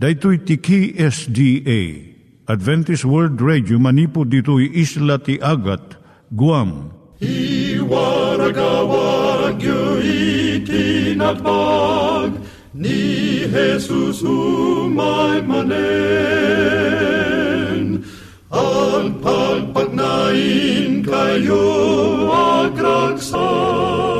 Daitui tiki SDA Adventist World Radio manipud ditui isla ti Agat Guam. I waragawag itinatpag ni Jesus umay manen. Ang pagpagnain kayo agkansak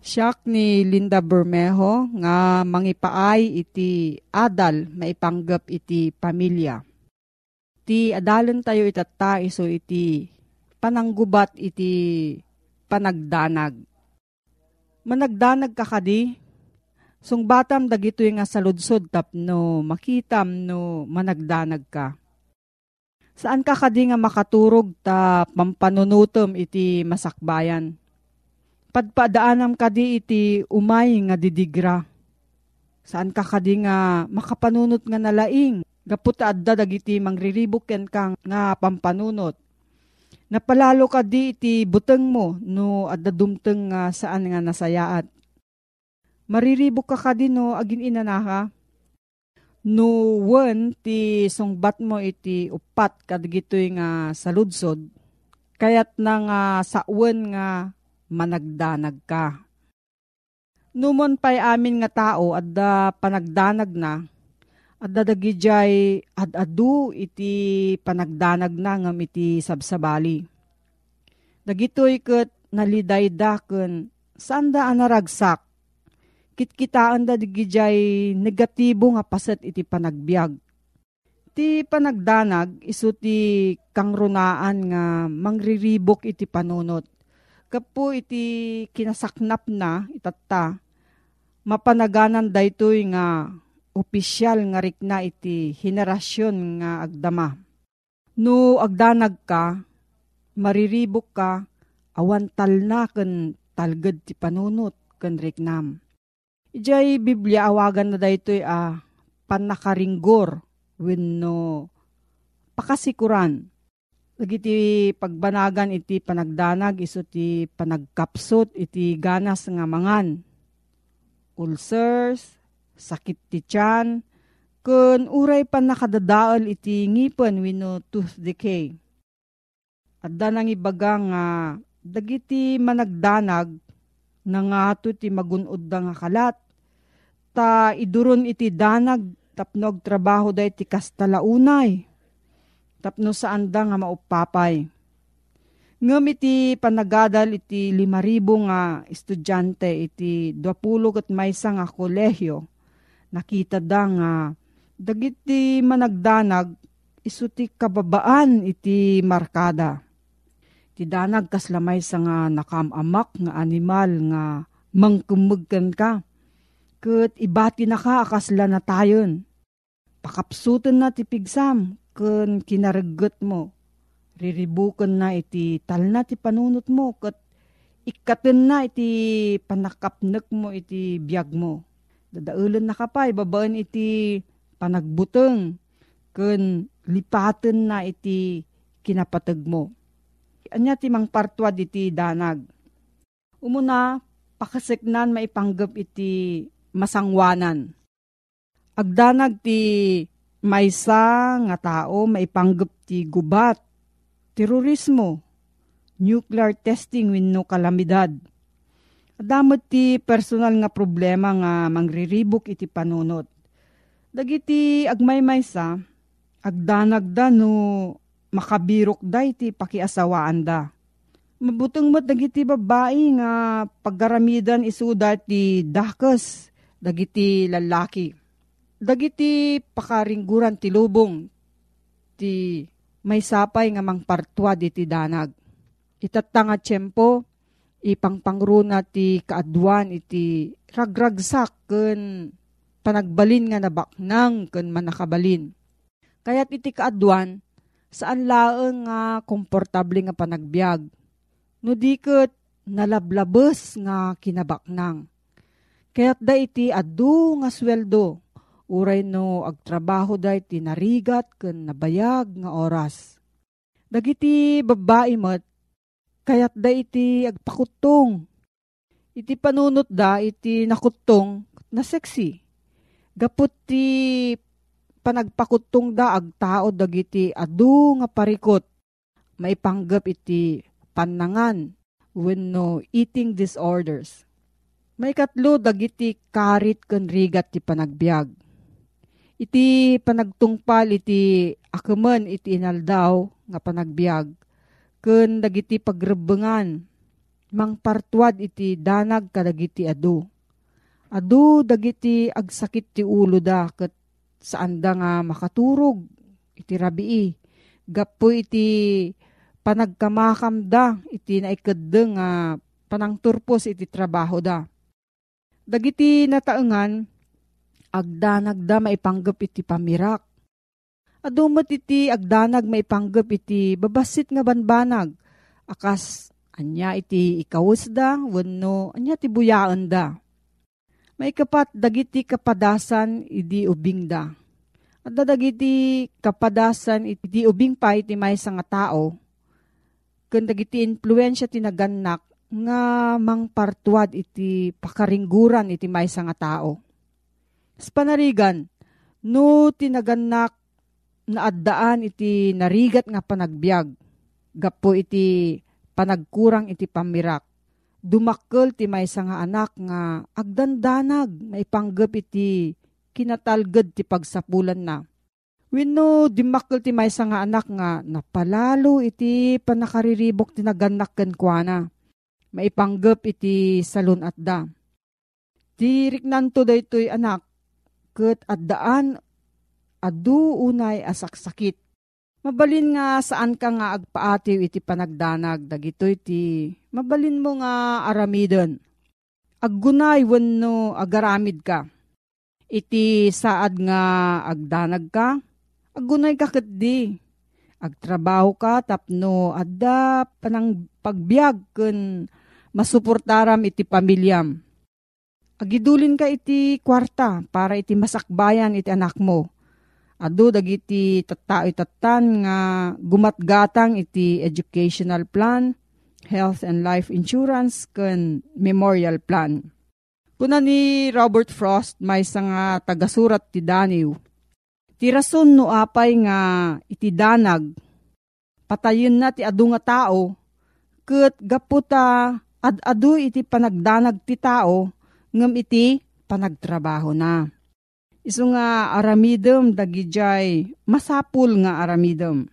Siyak ni Linda Bermejo nga mangipaay iti adal maipanggap iti pamilya. Ti adalan tayo itata iso iti pananggubat iti panagdanag. Managdanag ka kadi, sungbatam dagito nga saludsod tapno makitam no managdanag ka. Saan ka kadi nga makaturog ta pampanunutom iti masakbayan? Padpadaanam kadi iti umay nga didigra. Saan ka kadi nga makapanunot nga nalaing? Gaputa adda dagiti mangriribok ken kang nga pampanunot. Napalalo ka di iti buteng mo no adda dumteng nga saan nga nasayaat. Mariribok ka ka di no agin inanaka. No wen ti sungbat mo iti upat kadagitoy nga saludsod. Kayat na nga sa nga managdanag ka. Numon pa'y amin nga tao adda panagdanag na, adda dagijay ad-adu iti panagdanag na ngam iti sabsabali. Dagitoy ket nalidayda ken sanda anaragsak. Kitkitaan da digijay negatibo nga paset iti panagbiag. Ti panagdanag iso ti kangrunaan nga mangriribok iti panunot kapo iti kinasaknap na itatta, mapanaganan daytoy nga opisyal nga rikna iti henerasyon nga agdama. No agdanag ka, mariribok ka, awan talna ken talged ti panunot ken riknam. Ijay Biblia awagan na daytoy a panakaringgor wenno pakasikuran Dagiti pagbanagan iti panagdanag iso ti panagkapsot iti ganas nga mangan. Ulcers, sakit ti tiyan, kun uray pa nakadadaol iti ngipon wino tooth decay. Adda nang ibaga nga dagiti managdanag nangato ti magunod da nga kalat. Ta iduron iti danag tapnog trabaho da iti kastalaunay tapno saan da nga maupapay. Ngam iti panagadal iti limaribo nga estudyante iti 20 kat maysa nga kolehyo. Nakita da nga dagiti managdanag iso ti kababaan iti markada. Ti danag kaslamay sa nga nakamamak nga animal nga mangkumugkan ka. Kat ibati na ka akasla na tayon. Pakapsutan na ti pigsam kun kinaragot mo. Riribukan na iti tal na ti panunot mo kat ikaten na iti panakapnek mo iti biyag mo. Dadaulan na kapay, babaan iti panagbuteng kun lipaten na iti kinapatag mo. Anya ti mang partwad iti danag. Umuna, pakaseknan maipanggap iti masangwanan. Agdanag ti maysa nga tao maipanggap ti gubat, terorismo, nuclear testing wenno kalamidad. Adamot ti personal nga problema nga mangriribok iti panunot. Dagiti agmay-maysa, agdanag da no makabirok da iti pakiasawaan da. Mabutong mo't dagiti babae nga paggaramidan isuda ti dakes, dagiti lalaki. Dagiti pakaringguran ti lubong, ti may sapay nga mangpartwa iti danag. Itatanga tiyempo, ipangpangruna ti kaadwan iti ragragsak ken panagbalin nga nabaknang ken manakabalin. Kaya't iti kaadwan, saan laeng nga komportable nga panagbiag. No diket nalablabes nga kinabaknang. Kaya't da iti adu nga sweldo, uray no agtrabaho da iti narigat ken nabayag nga oras. Dagiti babae met Kayat da iti agpakutong. Iti panunot da iti nakutong na sexy. Gapot ti panagpakutong da agtao dagiti adu nga parikot. Maipanggap iti panangan when no eating disorders. May katlo dagiti karit ken rigat ti panagbiag. Iti panagtungpal iti akaman iti inaldaw nga panagbiag ken dagiti pagrebengan mangpartuad iti danag kadagiti adu. Adu dagiti agsakit ti ulo da ket saan da nga makaturog iti rabii. Gapo iti panagkamakam da iti naikadde nga panangturpos iti trabaho da. Dagiti nataengan agdanag da maipanggap iti pamirak Adumot iti agdanag maipanggap iti babasit nga banbanag. Akas anya iti ikawus da, wano anya ti buyaan da. May kapat dagiti kapadasan iti ubing da. At dagiti kapadasan iti ubing pa iti may nga tao. Kung dagiti influensya tinaganak nga mangpartuad iti pakaringguran iti may nga tao. Sa panarigan, no tinaganak naaddaan iti narigat nga panagbiag. Gapo iti panagkurang iti pamirak. Dumakkel ti may nga anak nga agdandanag maipanggap iti kinatalged ti pagsapulan na. Wino dimakkel ti may nga anak nga napalalo iti panakariribok ti naganak ken kuana. Maipanggap iti salon at da. Ti riknanto daytoy anak ket addaan adu unay asaksakit. Mabalin nga saan ka nga agpaatiw iti panagdanag, dagito iti mabalin mo nga aramidon. Aggunay wenno agaramid ka. Iti saad nga agdanag ka, aggunay ka di. Agtrabaho ka tapno adda panang pagbiag ken masuportaram iti pamilyam. Agidulin ka iti kwarta para iti masakbayan iti anak mo Ado dagiti tattao itatan nga gumatgatang iti educational plan, health and life insurance, ken memorial plan. Kuna ni Robert Frost may nga tagasurat ti Daniw. Ti rason no apay nga iti danag, patayin na ti adu nga tao, ket gaputa ad-adu iti panagdanag ti tao, ngem iti panagtrabaho na Isu nga aramidem dagijay masapul nga aramidem.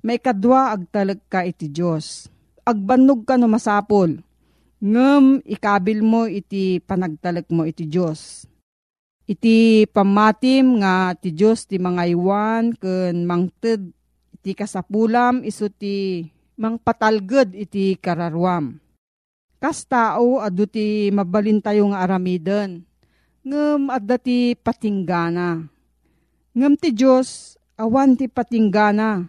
May kadwa agtalag ka iti Diyos. Agbanog ka no masapul. Ngem ikabil mo iti panagtalag mo iti Diyos. iti pamatim nga ti Diyos ti mga iwan ken mangted iti kasapulam iso ti mangpatalged iti kararwam. Kas tao adu ti mabalin tayo nga aramiden. Ngem adda ti patinggana. Ngem ti Diyos awan ti patinggana.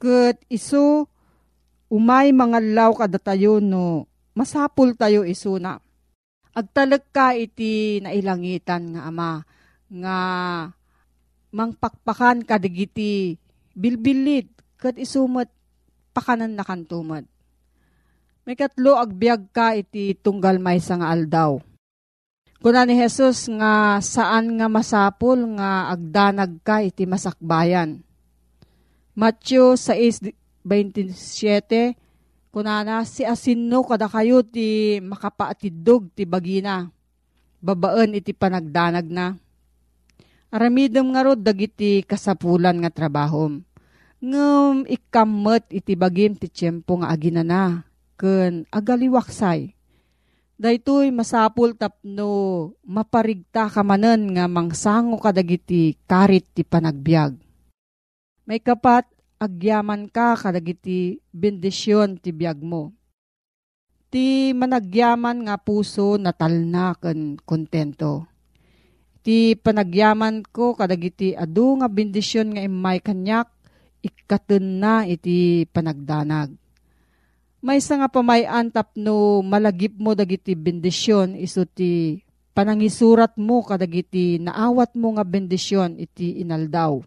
Ket iso umay mga law kada tayo no masapul tayo iso na agtalag ka iti nailangitan nga ama nga mangpakpakan kadigiti bilbilit kat isumat pakanan na kantumad. May katlo agbyag ka iti tunggal may nga aldaw. Kuna ni Jesus nga saan nga masapol nga agdanag ka iti masakbayan. Matthew 6.27 Kunana, si asinno kada kayo ti makapaatidog ti bagina. Babaan iti panagdanag na. Aramidam nga rod dagiti kasapulan nga trabahom. Ngem ikammet iti bagim ti tiyempo nga aginana. Ken agaliwaksay. Daytoy masapul tapno maparigta kamanen nga mangsango kadagiti karit ti panagbiag. May kapat agyaman ka kadagiti bendisyon ti biag mo. Ti managyaman nga puso natalna ken kontento. Ti panagyaman ko kadagiti adu nga bendisyon nga imay kanyak ikaten na iti panagdanag. May nga pamayan tapno malagip mo dagiti bendisyon iso ti panangisurat mo kadagiti naawat mo nga bendisyon iti inaldaw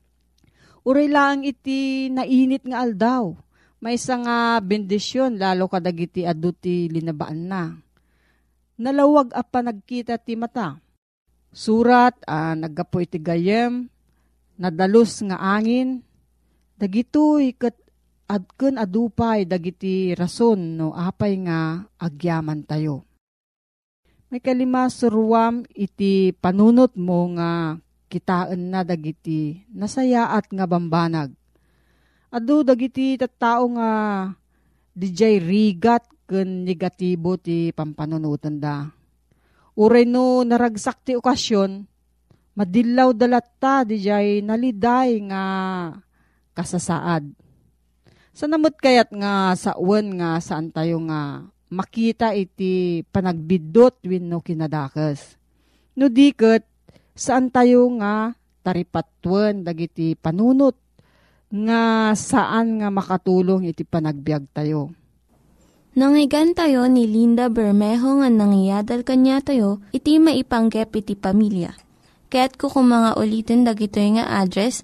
Uray lang iti nainit nga aldaw. May isa nga bendisyon lalo kadagiti adu ti linabaan na. Nalawag apa nagkita ti mata. Surat ah, naggapo iti gayem, nadalos nga angin, dagitoy ket adken adupay dagiti rason no apay nga agyaman tayo. May kalima suruam iti panunot mo nga kitaan na dagiti nasayaat nga bambanag. Adu dagiti tattao nga dijay rigat ken negatibo ti pampanunutan da. Uray no naragsak ti okasyon, madilaw dalatta dijay naliday nga kasasaad. Sa namot kayat nga sa uwan nga saan tayo nga makita iti panagbidot wenno kinadakas. No diket saan tayo nga taripatwan dagiti panunot nga saan nga makatulong iti panagbiag tayo. Nangyigan tayo ni Linda Bermejo nga nangyadal kanya tayo, iti maipanggep iti pamilya. Kaya't kukumanga ulitin dagito nga address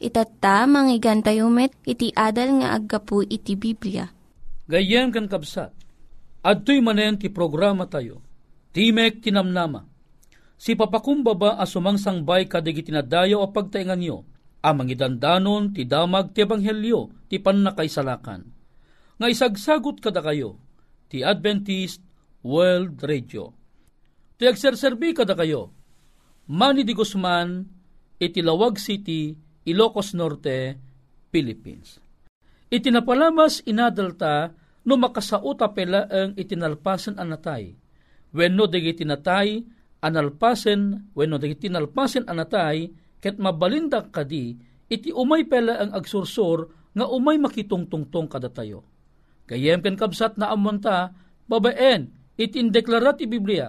Itatta, manggigan tayo met, iti adal nga aggapu iti Biblia. Gayem kan kabsat, adto'y manen ti programa tayo, Timek Tinamnama. Si papakumbaba asumang sangbay kadigiti na dayo o pagtaingan nyo, amang idandanon ti damag ti ebanghelyo ti pannakaisalakan. Nga isagsagot kada kayo ti Adventist World Radio. Ti agserserbi kada kayo Manny Di Guzman iti Lawag City, Ilocos Norte, Philippines. Itinapalamas inadalta no makasauta pela ang itinalpasan anatay. When no dagi tinatay, analpasen, when no dagi tinalpasen anatay, ket mabalindak kadi iti umay pela ang agsursor nga umay makitungtungtong kada tayo. Kayem ken kabsat na amonta babaen iti indeklara ti Biblia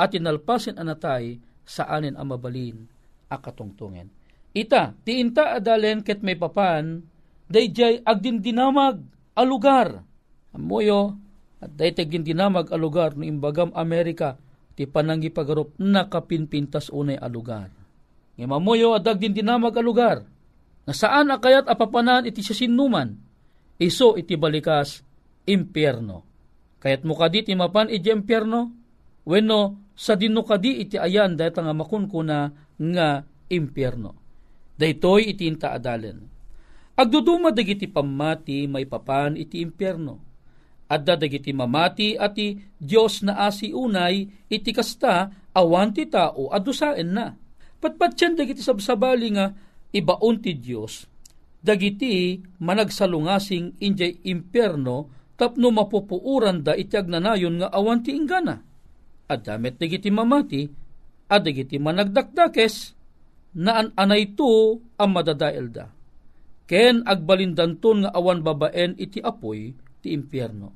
at inalpasin anatay sa anin ang mabalin akatungtungen. Ita, ti inta adalen ket may papan, dayjay agdindinamag a lugar. Amoyo, at daytay gindinamag a lugar no imbagam Amerika, ti panangipagarup nakapinpintas unay a lugar. Nga mamuyo adag din dinamag a lugar, na saan akayat apapanan iti siya sinuman, iso iti balikas impyerno. Kayat mo kadi ti mapan iti impyerno, wenno sa dino kadi iti ayan dahil nga makunkuna nga impyerno. Daytoy iti inta adalen. Agduduma dagiti pamati may papan iti impyerno. Adda dagiti mamati ati Dios na asi unay iti kasta awan ti tao adusaen na. Patpatyan dagiti sabsabali nga ibaon ti Dios dagiti managsalungasing injay impyerno tapno mapupuuran da iti agnanayon nga awan ti ingana. At damit dagiti mamati, at dagiti managdakdakes, na anay to ang madadael da. Ken agbalindanton nga awan babaen iti apoy ti impyerno.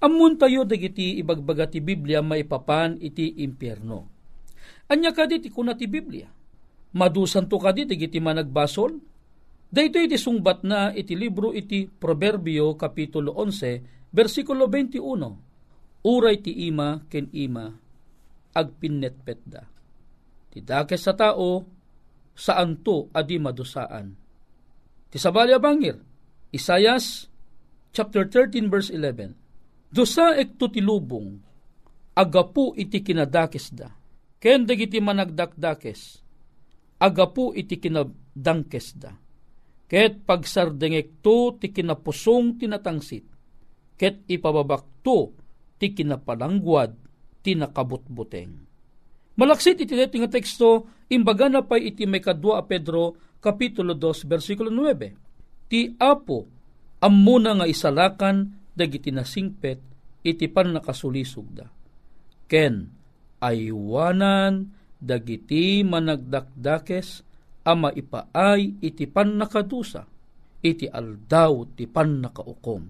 Amun tayo dagiti ibagbaga ti Biblia maipapan iti impyerno. Anya kadi ti kuna ti Biblia. Madusan to kadi dagiti managbasol. Dayto iti sungbat na iti libro iti Proverbio Kapitulo 11, versikulo 21. Uray ti ima ken ima agpinnetpet da. Ti dakes sa tao, saan to adi madusaan. Ti sabalya bangir, Isayas chapter 13 verse 11. Dusa ekto ti lubong, agapu iti kinadakes da. Ken dagiti managdakdakes, agapu iti kinadangkes da. Ket pagsardengek to ti kinapusong tinatangsit, ket ipababakto ti kinapalangguad ti nakabutbuteng. Malaksit iti nga teksto, imbaga na pa iti may kadwa a Pedro, Kapitulo 2, versikulo 9. Ti Apo, ammuna nga isalakan, dagiti nasingpet, iti pan nakasulisog da. Ken, aywanan, dagiti managdakdakes, ama ipaay iti pan nakadusa, iti aldaw ti pan nakaukom.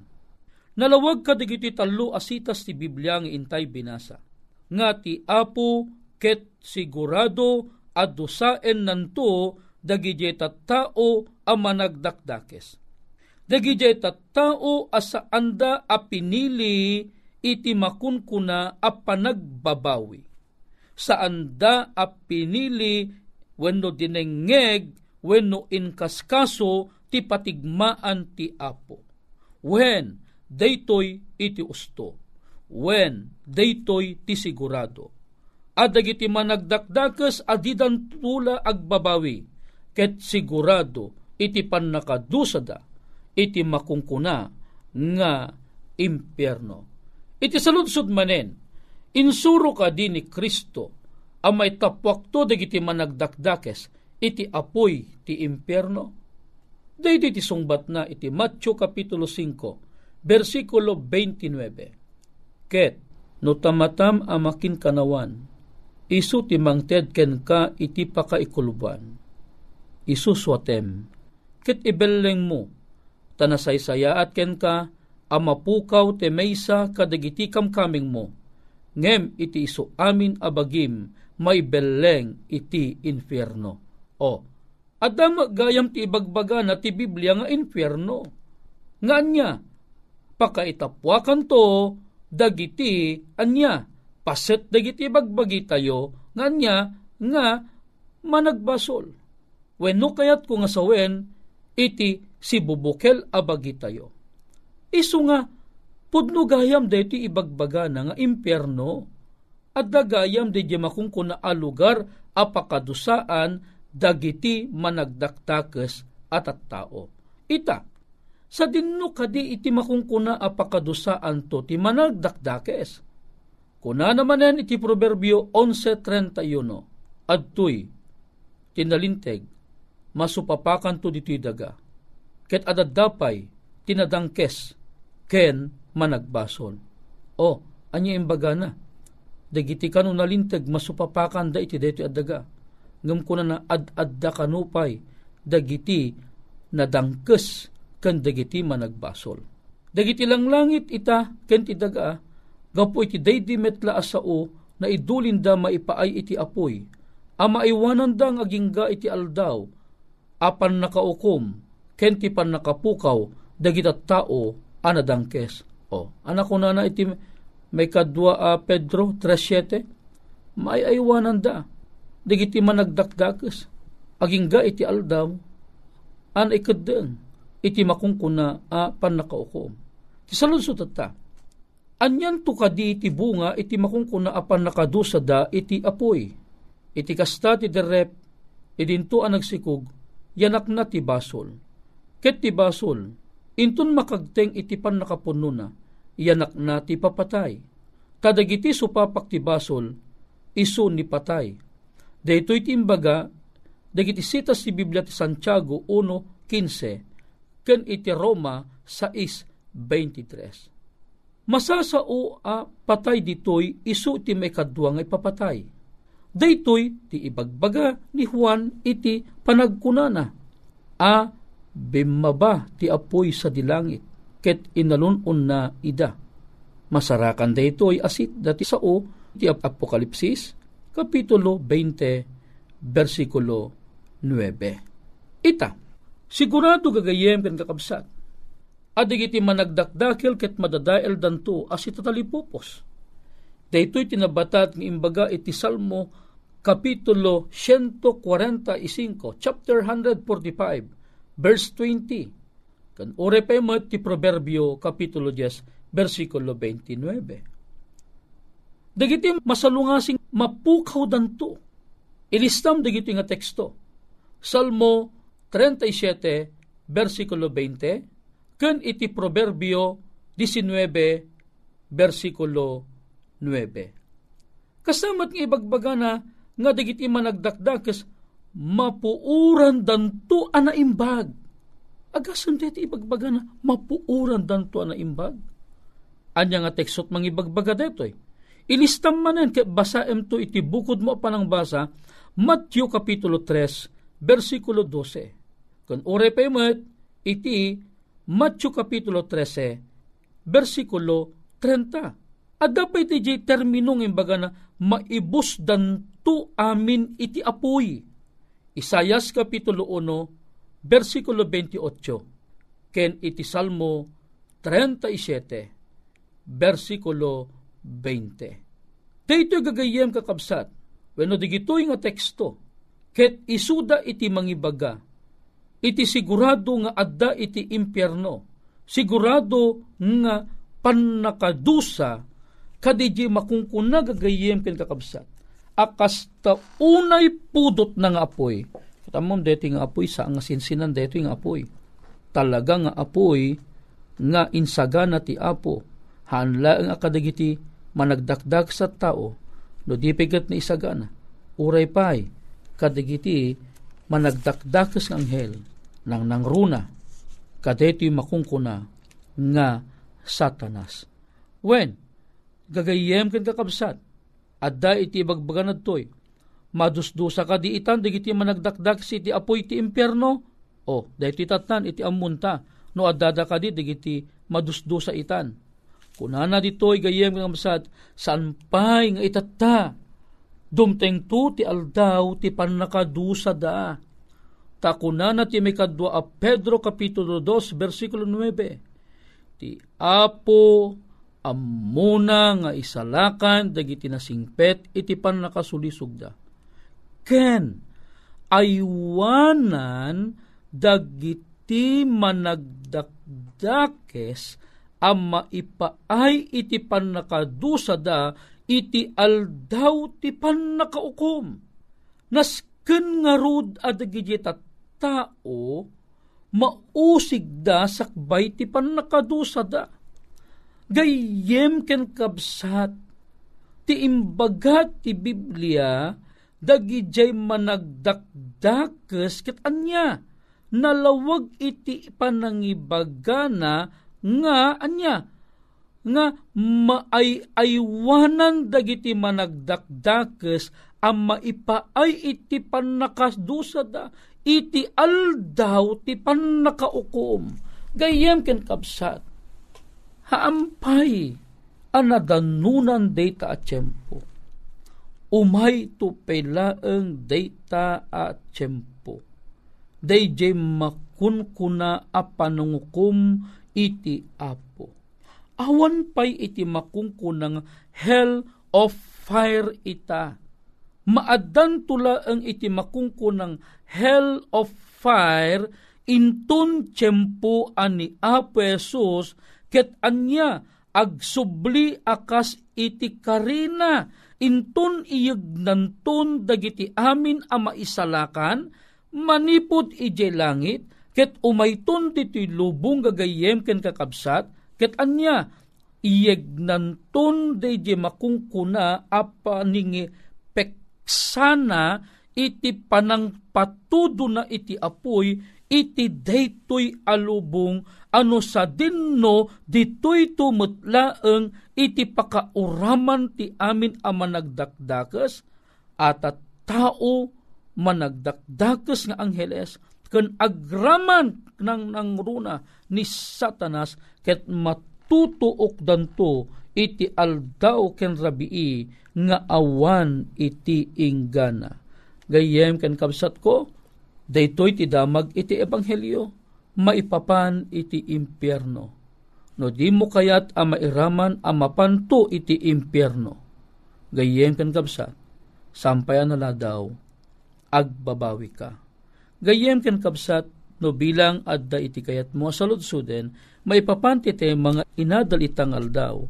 Nalawag ka dagiti talo asitas ti Biblia nga intay binasa. Nga ti Apo ket sigurado adusaen nanto dagiti tao a managdakdakes. Dagiti tao asa anda a pinili iti makunkuna a panagbabawi. Sa anda a pinili wenno dinengeg wenno inkaskaso ti patigmaan ti apo. When daytoy iti usto. When daytoy ti sigurado at dagiti managdakdakas adidan tula agbabawi, ket sigurado iti pannakadusada, iti makungkuna nga impyerno. Iti saludsod manen, insuro ka din ni Kristo, ang may tapwakto dagiti managdakdakes, iti apoy ti impyerno. Dahil iti sungbat na iti Matthew Kapitulo 5, versikulo 29. Ket, no tamatam amakin kanawan, isu ti mangted ken ka iti pakaikuluban. Isu swatem, kit ibelleng mo, tanasaysaya at ken ka, amapukaw te maysa kadagiti kamkaming mo, ngem iti isu amin abagim, may belleng iti infierno. O, adam gayam ti ibagbaga na ti Biblia nga infierno. Nga anya, pakaitapwakan to, dagiti anya, paset dagiti bagbagi tayo nga niya nga managbasol. Wenno kayat ko nga sawen iti si bubukel abagi tayo. Isu nga pudno gayam deti ibagbaga na nga impyerno at dagayam di makung kuna alugar apakadusaan dagiti managdaktakes at at tao. Ita, sa dinno kadi iti makungkuna apakadusaan to ti managdakdakes Kuna naman yan iti Proverbio 11.31, Adtoy, tinalinteg, masupapakan to dito'y daga. Ket adadapay, tinadangkes, ken managbasol. O, anya imbaga na. Dagiti kanu nalinteg, masupapakan da iti dito adaga. Ngam kuna na ad-adda kanupay, dagiti nadangkes, ken dagiti managbasol. Dagiti lang langit ita, ken ti Gapo iti daydi metla asao na idulin da maipaay iti apoy. Ama iwanan da nga agingga iti aldaw. Apan nakaukom, kenti pan nakapukaw, dagita tao anadangkes. O, anak ko na iti may kadwa uh, Pedro 3.7, may aywanan da. Dagiti managdakdakes. Agingga iti aldaw, an ikadeng, iti makungkuna a pan nakaukom. Ti saludsot ta, Anyan to kadi iti bunga iti makungkuna apan nakadusada iti apoy. Iti kasta ti derep, idinto ang nagsikog, yanak na ti basol. Ket ti basol, intun makagteng itipan nakapuno na, yanak na ti papatay. Kadagiti supapak ti basol, iso ni patay. Daytoy ti imbaga, dagiti sitas ti Biblia ti Santiago 1.15, ken iti Roma 6.23. Masasao a patay ditoy isu ti may kadwa nga ipapatay. Daytoy ti ibagbaga ni Juan iti panagkunana. A bimaba ti apoy sa dilangit ket inalunon na ida. Masarakan daytoy asit dati sao ti Apokalipsis Kapitulo 20 versikulo 9. Ita, sigurado gagayem kan kakabsat. Adig iti managdakdakil ket madadael danto as itatalipupos. Daytoy tinabatat ng imbaga iti Salmo Kapitulo 145, chapter 145, verse 20. Kan ore pa ti Proverbio Kapitulo 10, versikulo 29 Dagiti masalungasing mapukaw danto. Ilistam dagiti nga teksto. Salmo 37, versikulo 20, ken iti Proverbio 19, versikulo 9. Kasamat nga ibagbaga na nga dagiti managdakdakas mapuuran danto ana imbag. Agasan deti ibagbaga na mapuuran danto ana imbag. Anya nga tekstot mangibagbaga detoy. Eh Ilistam manen kay basaem to iti bukod mo panang basa Matthew kapitulo 3 versikulo 12. Kun ore pa iti Matthew kapitulo 13 versikulo 30. At dapat iti terminong imbaga na maibus danto amin iti apoy. Isayas kapitulo 1 versikulo 28 ken iti Salmo 37 versikulo 20. Dito gagayem kakabsat, wenno digitoy nga teksto, ket isuda iti mangibaga, iti sigurado nga adda iti impyerno, sigurado nga panakadusa, kadiji makungkuna gagayem ken kakabsat, akas ta unay pudot nga apoy, katamom deti nga apoy sa nga sinsinan deti nga apoy, talaga nga apoy nga insagana ti apo, hanla ang akadagiti managdakdak sa tao, no di pigat na isagana, uray pay, kadigiti managdakdakas ng anghel, nang nangruna, kadeti makungkuna, nga satanas. When, gagayem ken kakabsat, adda iti bagbagan toy, madusdusa ka di itan, digiti managdakdak si iti apoy iti impyerno, o, dahiti tatan iti amunta, no adada ka di, digiti madusdusa itan Kunana ditoy gayem masad, saan pay nga itata, dumteng tu ti aldaw ti panakadusa da. Ta kunana ti may kadwa a Pedro Kapitulo 2, versikulo 9. Ti Apo amuna nga isalakan dagiti nasingpet iti pan nakasulisog da. Ken, aywanan dagiti managdakdakes ang maipaay iti panakadusa da iti aldaw ti panakaukom. Nasken nga rod adagiti tao mausig da sakbay ti panakadusa da. Gayem ken kabsat ti imbagat ti Biblia dagijay managdakdakes ket anya nalawag iti panangibagana nga anya nga maay-aywanan dagiti managdakdakes ang maipaay iti panakasdusa da iti aldaw ti panakaukom gayem ken kapsat haampay anadanunan data at tiyempo. Umay to pelaeng data at tiyempo. Dayjay makunkuna a panungukom iti apo. Awan pay iti makungkunang hell of fire ita. Maadan tula ang iti makungkunang hell of fire intun tiyempo ani Apo Jesus ket anya agsubli akas iti karina intun iyag nantun dagiti amin a maisalakan manipod ije langit, ket umayton dito'y lubong gagayem ken kakabsat, ket anya, iyeg nanton deje makungkuna apa ningi peksana iti panang patudo na iti apoy iti daytoy alubong ano sa dinno ditoy tumutlaeng iti pakauraman ti amin a managdakdakas at tao managdakdakas nga angheles ken agraman ng nang runa ni satanas ket matutuok danto iti aldaw ken rabii nga awan iti inggana. Gayem ken kabsat ko daytoy ti damag iti ebanghelyo maipapan iti impyerno. No di mo kayat a mairaman a mapanto iti impyerno. Gayem ken kabsat sampayan na daw agbabawi ka Gayem ken kabsat no bilang adda iti kayat mo saludsuden, maipapanti te mga inadal itang aldaw.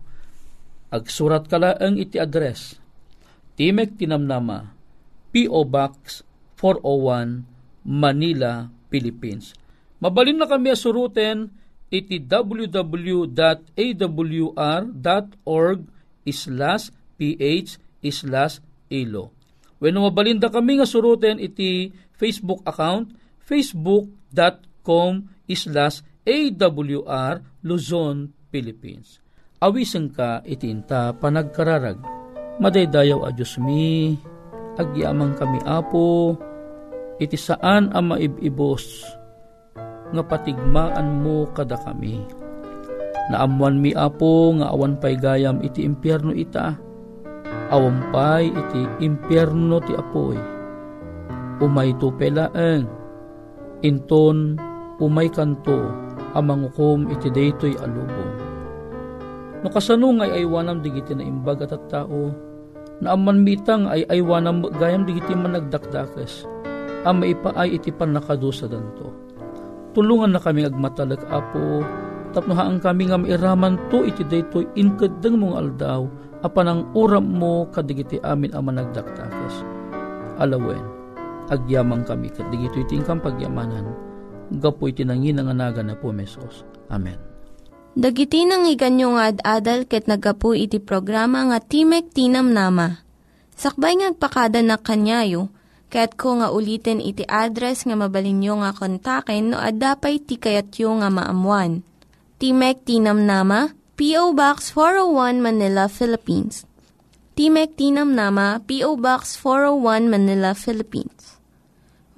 Agsurat kala ang iti address. Timek Tinamnama, P.O. Box 401, Manila, Philippines. Mabalin na kami asuruten iti www.awr.org islas ph islas ilo. When mabalinda kami nga suruten iti Facebook account, facebook.com islas AWR Luzon, Philippines. Awisang ka itinta panagkararag. Madaydayaw a Diyos mi, agyamang kami apo, iti saan ang maibibos, nga patigmaan mo kada kami. Naamuan mi apo, nga awan pay gayam iti impyerno ita, awampay iti impyerno ti apoy umay tupelaeng, inton umay kanto, amangukom iti daytoy alubong. No kasano ay aywanam digiti na imbag at tao, na aman mitang ay aywanam gayam digiti man nagdakdakes, ang maipaay iti pan nakadusa danto. Tulungan na kami agmatalag apo, tapnohaan kami nga mairaman to iti daytoy inkadeng mong aldaw, apan ang uram mo kadigiti amin ang managdakdakes. Alawen, agyamang kami kat digito itingkang pagyamanan gapo iti nangin nga naga na po mesos. Amen. Dagiti nang iganyo nga ad-adal ket nagapu iti programa nga Timek Tinam Nama. Sakbay ngagpakada na kanyayo, ket ko nga ulitin iti address nga mabalinyo nga kontaken no ad-dapay tikayatyo nga maamuan. Timek Tinam Nama, P.O. Box 401 Manila, Philippines. Timek Tinam Nama, P.O. Box 401 Manila, Philippines